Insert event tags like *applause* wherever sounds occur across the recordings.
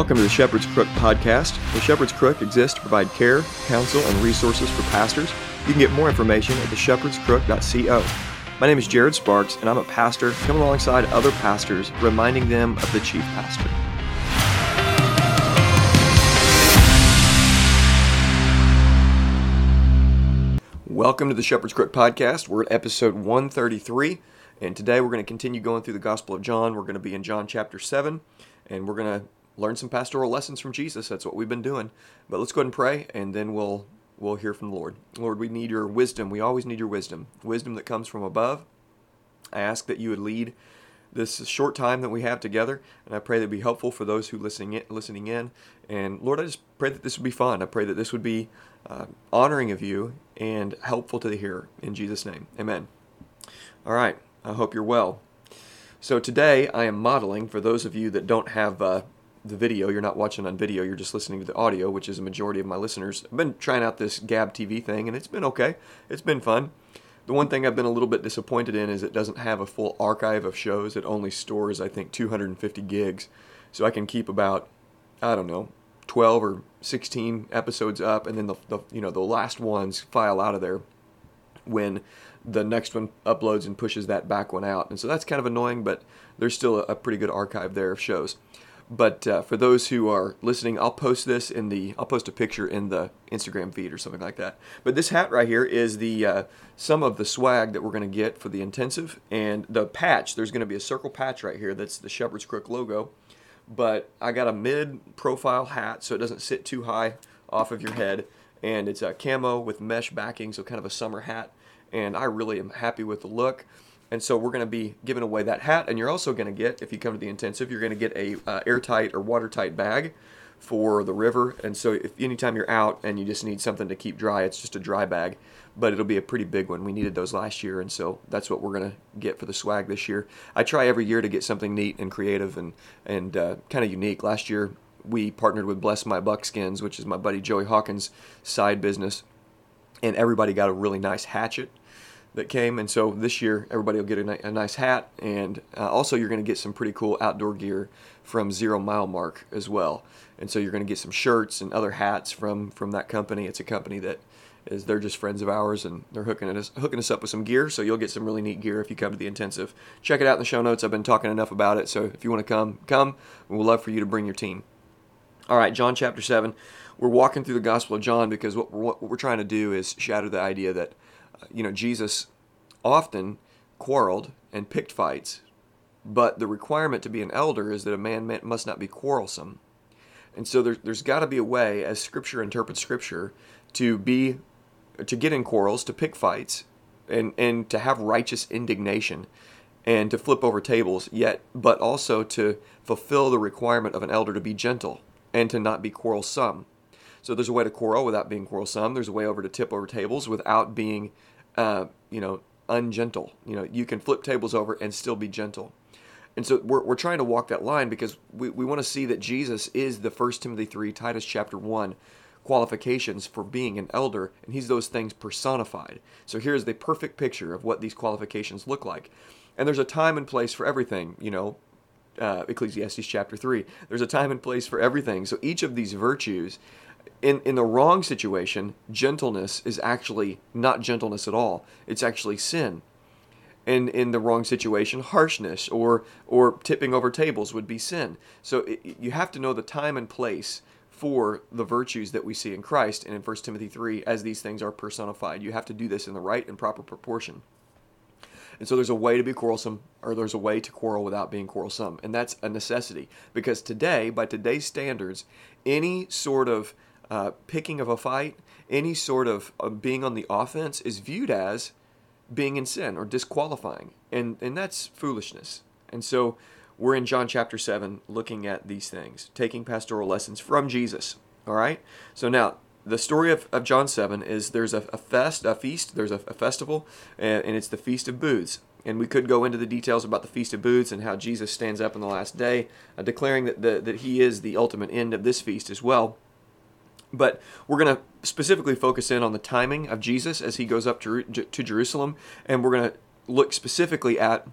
Welcome to the Shepherd's Crook podcast. The Shepherd's Crook exists to provide care, counsel, and resources for pastors. You can get more information at theshepherdscrook.co. My name is Jared Sparks, and I'm a pastor coming alongside other pastors, reminding them of the chief pastor. Welcome to the Shepherd's Crook podcast. We're at episode 133, and today we're going to continue going through the Gospel of John. We're going to be in John chapter 7, and we're going to learn some pastoral lessons from Jesus. That's what we've been doing. But let's go ahead and pray, and then we'll we'll hear from the Lord. Lord, we need your wisdom. We always need your wisdom, wisdom that comes from above. I ask that you would lead this short time that we have together, and I pray that be helpful for those who listening in, listening in. And Lord, I just pray that this would be fun. I pray that this would be uh, honoring of you and helpful to the hearer. In Jesus' name, Amen. All right. I hope you're well. So today I am modeling for those of you that don't have uh, the video, you're not watching on video, you're just listening to the audio, which is a majority of my listeners. I've been trying out this Gab TV thing, and it's been okay. It's been fun. The one thing I've been a little bit disappointed in is it doesn't have a full archive of shows. It only stores, I think, 250 gigs. So I can keep about, I don't know, 12 or 16 episodes up, and then the, the you know the last ones file out of there when the next one uploads and pushes that back one out. And so that's kind of annoying, but there's still a, a pretty good archive there of shows. But uh, for those who are listening, I'll post this in the I'll post a picture in the Instagram feed or something like that. But this hat right here is the uh, some of the swag that we're going to get for the intensive and the patch. There's going to be a circle patch right here that's the Shepherd's Crook logo. But I got a mid profile hat so it doesn't sit too high off of your head, and it's a camo with mesh backing, so kind of a summer hat. And I really am happy with the look. And so we're going to be giving away that hat, and you're also going to get, if you come to the intensive, you're going to get a uh, airtight or watertight bag for the river. And so if anytime you're out and you just need something to keep dry, it's just a dry bag, but it'll be a pretty big one. We needed those last year, and so that's what we're going to get for the swag this year. I try every year to get something neat and creative and and uh, kind of unique. Last year we partnered with Bless My Buckskins, which is my buddy Joey Hawkins' side business, and everybody got a really nice hatchet that came. And so this year, everybody will get a, a nice hat. And uh, also, you're going to get some pretty cool outdoor gear from Zero Mile Mark as well. And so you're going to get some shirts and other hats from from that company. It's a company that is they're just friends of ours and they're hooking us hooking us up with some gear. So you'll get some really neat gear if you come to the intensive. Check it out in the show notes. I've been talking enough about it. So if you want to come, come. We'd love for you to bring your team. All right, John chapter seven. We're walking through the Gospel of John because what we're, what we're trying to do is shatter the idea that you know, Jesus often quarreled and picked fights, but the requirement to be an elder is that a man must not be quarrelsome. And so there, there's got to be a way, as Scripture interprets Scripture, to be to get in quarrels, to pick fights, and and to have righteous indignation, and to flip over tables. Yet, but also to fulfill the requirement of an elder to be gentle and to not be quarrelsome. So there's a way to quarrel without being quarrelsome. There's a way over to tip over tables without being, uh, you know, ungentle. You know, you can flip tables over and still be gentle. And so we're, we're trying to walk that line because we, we want to see that Jesus is the First Timothy 3, Titus chapter 1 qualifications for being an elder, and he's those things personified. So here's the perfect picture of what these qualifications look like. And there's a time and place for everything, you know, uh, Ecclesiastes chapter 3. There's a time and place for everything. So each of these virtues in in the wrong situation, gentleness is actually not gentleness at all. It's actually sin. And in the wrong situation, harshness or or tipping over tables would be sin. So it, you have to know the time and place for the virtues that we see in Christ and in 1 Timothy 3 as these things are personified. You have to do this in the right and proper proportion. And so there's a way to be quarrelsome, or there's a way to quarrel without being quarrelsome. And that's a necessity. Because today, by today's standards, any sort of uh, picking of a fight, any sort of being on the offense is viewed as being in sin or disqualifying. And, and that's foolishness. And so we're in John chapter 7 looking at these things, taking pastoral lessons from Jesus. All right? So now, the story of, of John 7 is there's a, a fest, a feast, there's a, a festival, and, and, it's the Feast of Booths. And we could go into the details about the Feast of Booths and how Jesus stands up in the last day, uh, declaring that, the, that he is the ultimate end of this feast as well. But we're going to specifically focus in on the timing of Jesus as he goes up to, to Jerusalem, and we're going to look specifically at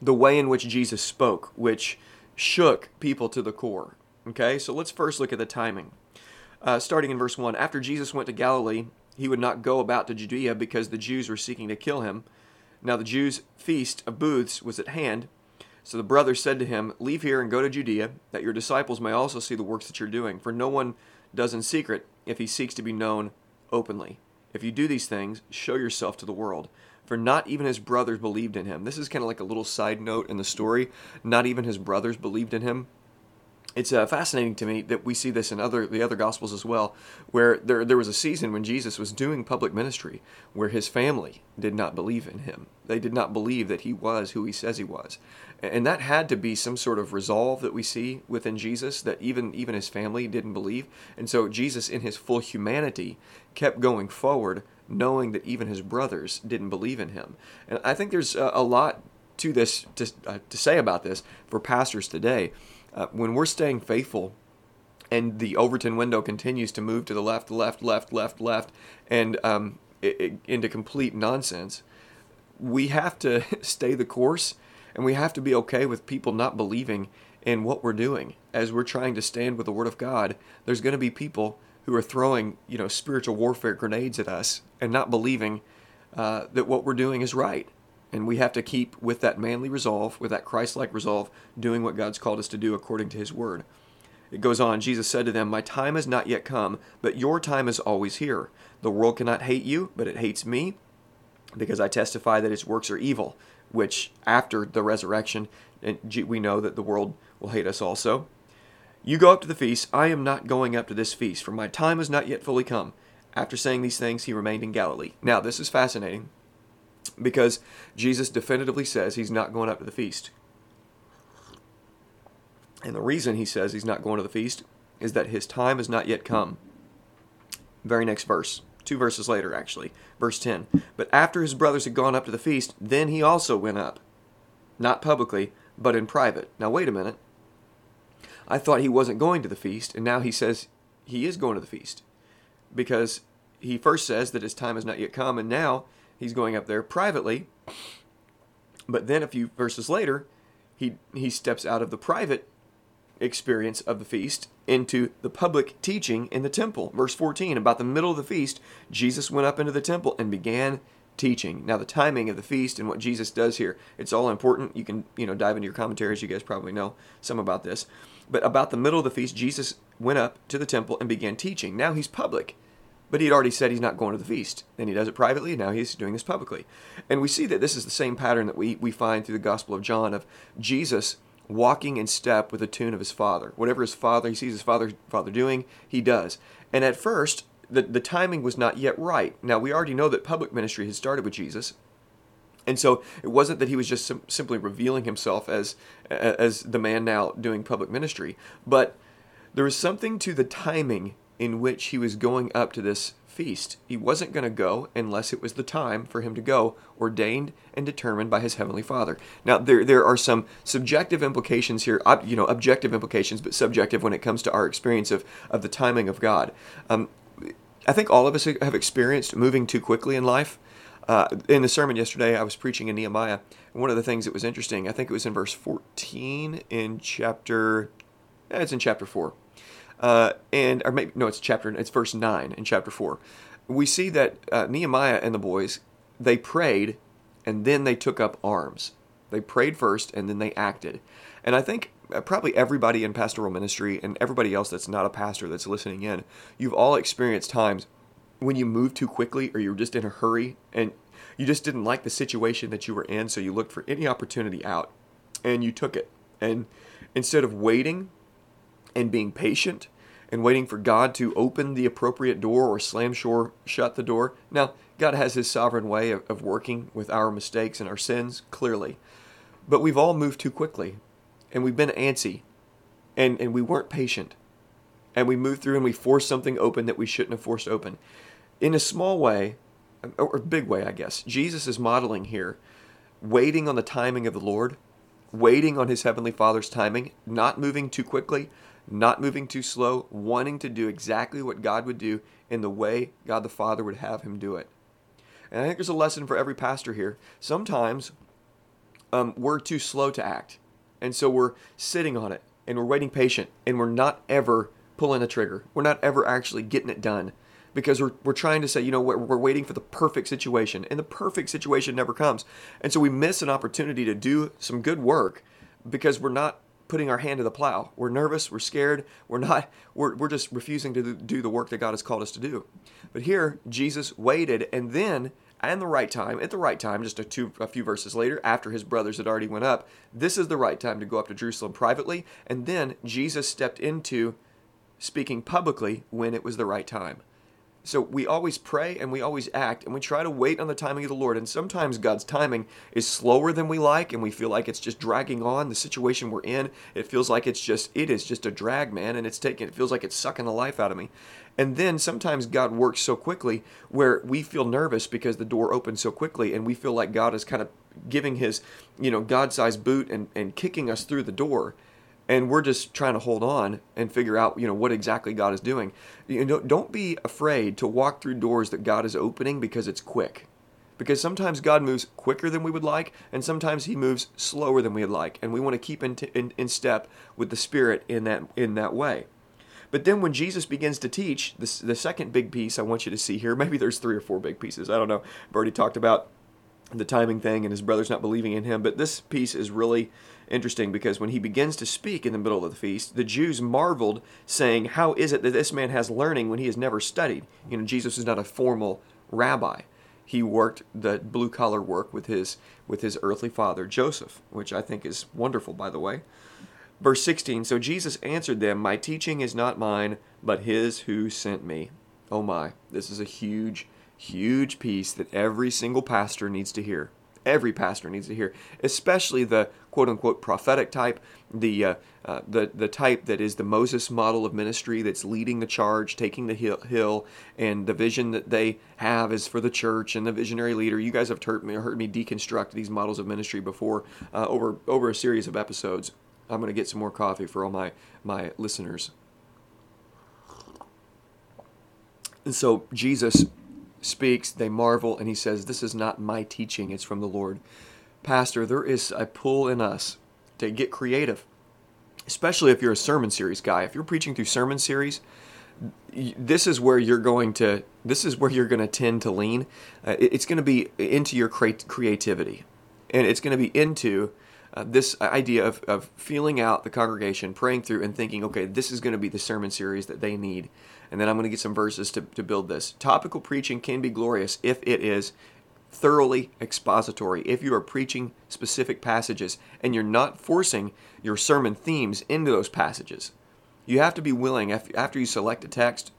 the way in which Jesus spoke, which shook people to the core. Okay, so let's first look at the timing. Uh, starting in verse 1 After Jesus went to Galilee, he would not go about to Judea because the Jews were seeking to kill him. Now the Jews' feast of booths was at hand. So the brothers said to him, Leave here and go to Judea, that your disciples may also see the works that you're doing. For no one does in secret if he seeks to be known openly. If you do these things, show yourself to the world. For not even his brothers believed in him. This is kind of like a little side note in the story. Not even his brothers believed in him it's uh, fascinating to me that we see this in other the other gospels as well, where there there was a season when Jesus was doing public ministry where his family did not believe in him. They did not believe that he was who he says he was, and that had to be some sort of resolve that we see within Jesus that even even his family didn't believe, and so Jesus in his full humanity kept going forward, knowing that even his brothers didn't believe in him. And I think there's a, a lot to this to, uh, to say about this for pastors today uh, when we're staying faithful and the Overton window continues to move to the left, left, left, left, left, and um, it, it, into complete nonsense, we have to *laughs* stay the course and we have to be okay with people not believing in what we're doing. As we're trying to stand with the Word of God, there's going to be people who are throwing, you know, spiritual warfare grenades at us and not believing uh, that what we're doing is right. And we have to keep with that manly resolve, with that Christ like resolve, doing what God's called us to do according to His Word. It goes on Jesus said to them, My time has not yet come, but your time is always here. The world cannot hate you, but it hates me, because I testify that its works are evil, which after the resurrection, we know that the world will hate us also. You go up to the feast. I am not going up to this feast, for my time has not yet fully come. After saying these things, he remained in Galilee. Now, this is fascinating because Jesus definitively says he's not going up to the feast. And the reason he says he's not going to the feast is that his time has not yet come. Very next verse, two verses later, actually, verse 10. But after his brothers had gone up to the feast, then he also went up. Not publicly, but in private. Now, wait a minute. I thought he wasn't going to the feast, and now he says he is going to the feast. Because he first says that his time has not yet come, and now he's going up there privately. But then a few verses later, he he steps out of the private experience of the feast into the public teaching in the temple. Verse 14, about the middle of the feast, Jesus went up into the temple and began teaching. Now the timing of the feast and what Jesus does here, it's all important. You can, you know, dive into your commentaries, you guys probably know some about this. But about the middle of the feast, Jesus went up to the temple and began teaching. Now he's public. But he had already said he's not going to the feast. Then he does it privately, and now he's doing this publicly. And we see that this is the same pattern that we, we find through the Gospel of John of Jesus walking in step with the tune of his father. Whatever his father, he sees his father, father doing, he does. And at first, the, the timing was not yet right. Now, we already know that public ministry had started with Jesus. And so it wasn't that he was just sim- simply revealing himself as, as the man now doing public ministry, but there was something to the timing in which he was going up to this feast. He wasn't going to go unless it was the time for him to go, ordained and determined by his heavenly Father. Now, there there are some subjective implications here, you know, objective implications, but subjective when it comes to our experience of of the timing of God. Um, I think all of us have experienced moving too quickly in life. Uh, in the sermon yesterday, I was preaching in Nehemiah, and one of the things that was interesting, I think it was in verse 14 in chapter, it's in chapter 4 uh, and or maybe no, it's chapter it's verse nine in chapter four. We see that uh, Nehemiah and the boys they prayed, and then they took up arms. They prayed first, and then they acted. And I think uh, probably everybody in pastoral ministry and everybody else that's not a pastor that's listening in, you've all experienced times when you moved too quickly or you were just in a hurry and you just didn't like the situation that you were in, so you looked for any opportunity out and you took it. And instead of waiting and being patient and waiting for God to open the appropriate door or slam shore shut the door. Now, God has his sovereign way of, of working with our mistakes and our sins, clearly. But we've all moved too quickly and we've been antsy and, and we weren't patient. And we moved through and we forced something open that we shouldn't have forced open. In a small way, or a big way, I guess, Jesus is modeling here waiting on the timing of the Lord, waiting on his heavenly Father's timing, not moving too quickly, not moving too slow, wanting to do exactly what God would do in the way God the Father would have him do it. And I think there's a lesson for every pastor here. Sometimes um, we're too slow to act, and so we're sitting on it. and we're waiting patient and we're not ever pulling the trigger. We're not ever actually getting it done because we're, we're trying to say, you know, we're, we're waiting for the perfect situation and the perfect situation never comes. And so we miss an opportunity to do some good work because we're not putting our hand to the plow. We're nervous, we're scared, we're not, *laughs* we're, we're just refusing to do the work that God has called us to do. But here, Jesus waited and then and the right time, at the right time, just a, two, a few verses later, after his brothers had already went up, this is the right time to go up to Jerusalem privately. And then Jesus stepped into speaking publicly when it was the right time. So we always pray and we always act and we try to wait on the timing of the Lord. And sometimes God's timing is slower than we like and we feel like it's just dragging on the situation we're in. It feels like it's just, it is just a drag, man. And it's taking, it feels like it's sucking the life out of me. And then sometimes God works so quickly where we feel nervous because the door opens so quickly and we feel like God is kind of giving his, you know, God sized boot and, and kicking us through the door and we're just trying to hold on and figure out you know what exactly God is doing. You know, don't be afraid to walk through doors that God is opening because it's quick. Because sometimes God moves quicker than we would like, and sometimes He moves slower than we would like, and we want to keep in, t- in, in step with the Spirit in that in that way. But then when Jesus begins to teach, this, the second big piece I want you to see here, *laughs* maybe there's three or four big pieces. I don't know. I've already talked about the timing thing and his brothers not believing in him, but this piece is really interesting because when he begins to speak in the middle of the feast, the Jews marveled, saying, How is it that this man has learning when he has never studied? You know, Jesus is not a formal rabbi. He worked the blue collar work with his with his earthly father Joseph, which I think is wonderful, by the way. Verse 16 So Jesus answered them, My teaching is not mine, but his who sent me. Oh my, this is a huge, huge piece that every single pastor needs to hear every pastor needs to hear, especially the quote unquote prophetic type, the uh, uh, the the type that is the Moses model of ministry that's leading the charge, taking the hill, hill, and the vision that they have is for the church and the visionary leader. You guys have heard me, heard me deconstruct these models of ministry before uh, over over a series of episodes. I'm going to get some more coffee for all my my listeners. And so Jesus speaks, they marvel, and he says, This is not my teaching, it's from the Lord. Pastor, there is a pull in us to get creative, especially if you're a sermon series guy. If you're preaching through sermon series, this is where you're going to this is where you're going to tend to lean uh, it's going to be into your creativity and it's going to be into uh, this idea of, of feeling out the congregation praying through and thinking okay this is going to be the sermon series that they need and then I'm going to get some verses to, to build this. Topical preaching can be glorious if it is thoroughly expository. If you are preaching specific passages and you're not forcing your sermon themes into those passages, you have to be willing, after you select a text,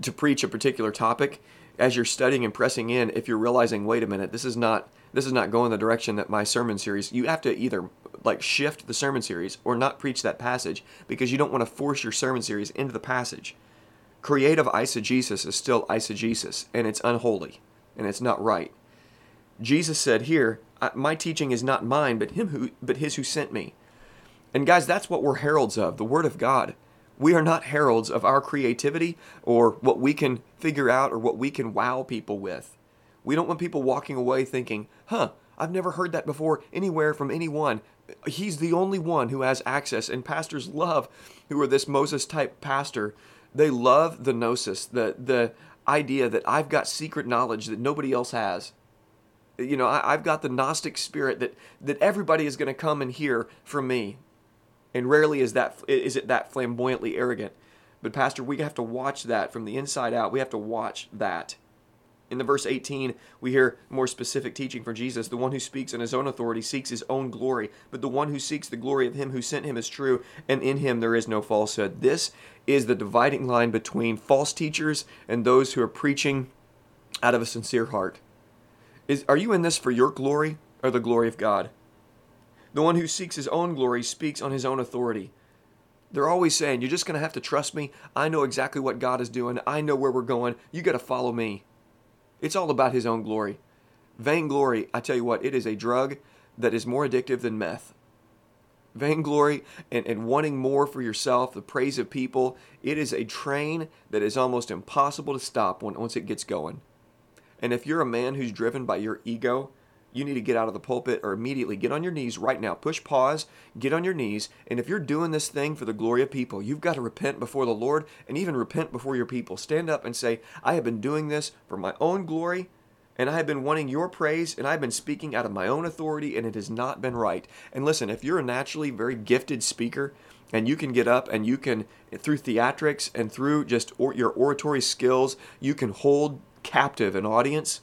to preach a particular topic. As you're studying and pressing in, if you're realizing, wait a minute, this is not this is not going the direction that my sermon series. You have to either like shift the sermon series or not preach that passage because you don't want to force your sermon series into the passage. Creative eisegesis is still eisegesis and it's unholy and it's not right. Jesus said here, my teaching is not mine but him who but his who sent me. And guys, that's what we're heralds of, the word of God. We are not heralds of our creativity or what we can figure out or what we can wow people with. We don't want people walking away thinking, huh, I've never heard that before anywhere from anyone. He's the only one who has access. And pastors love, who are this Moses type pastor, they love the gnosis, the, the idea that I've got secret knowledge that nobody else has. You know, I, have got the Gnostic spirit that, that everybody is going to come and hear from me. And rarely is that is it that flamboyantly arrogant. But pastor, we have to watch that from the inside out. We have to watch that. In the verse 18, we hear more specific teaching from Jesus. The one who speaks in his own authority seeks his own glory, but the one who seeks the glory of him who sent him is true, and in him there is no falsehood. This is the dividing line between false teachers and those who are preaching out of a sincere heart. Is, are you in this for your glory or the glory of God? The one who seeks his own glory speaks on his own authority. They're always saying, You're just going to have to trust me. I know exactly what God is doing. I know where we're going. You got to follow me. It's all about his own glory. Vainglory, I tell you what, it is a drug that is more addictive than meth. Vainglory and, and wanting more for yourself, the praise of people, it is a train that is almost impossible to stop when, once it gets going. And if you're a man who's driven by your ego, you need to get out of the pulpit or immediately get on your knees right now. Push pause, get on your knees, and if you're doing this thing for the glory of people, you've got to repent before the Lord and even repent before your people. Stand up and say, I have been doing this for my own glory and I have been wanting your praise, and I've been speaking out of my own authority, and it has not been right. And listen, if you're a naturally very gifted speaker, and you can get up and you can, through theatrics and through just or, your oratory skills, you can hold captive an audience.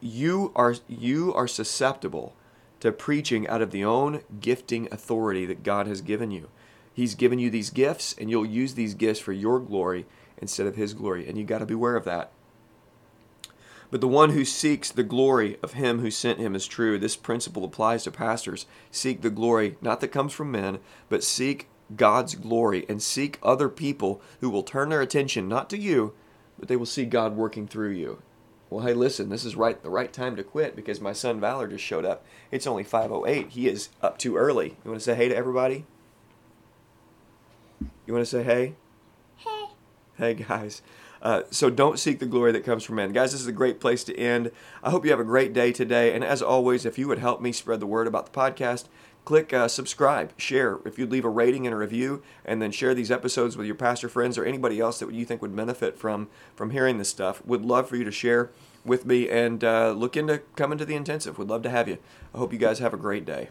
You are you are susceptible to preaching out of the own gifting authority that God has given you. He's given you these gifts, and you'll use these gifts for your glory instead of His glory, and you got to beware of that. But the one who seeks the glory of him who sent him is true. This principle applies to pastors. Seek the glory, not that comes from men, but seek God's glory and seek other people who will turn their attention not to you, but they will see God working through you. Well, hey, listen, this is right the right time to quit because my son Valor just showed up. It's only 5:08. He is up too early. You want to say hey to everybody? You want to say hey? Hey. Hey guys. Uh, so don't seek the glory that comes from men. Guys, this is a great place to end. I hope you have a great day today. And as always, if you would help me spread the word about the podcast, click uh, subscribe, share. If you'd leave a rating and a review, and then share these episodes with your pastor friends or anybody else that you think would benefit from from hearing this stuff, would love for you to share with me and uh, look into coming to the intensive. Would love to have you. I hope you guys have a great day.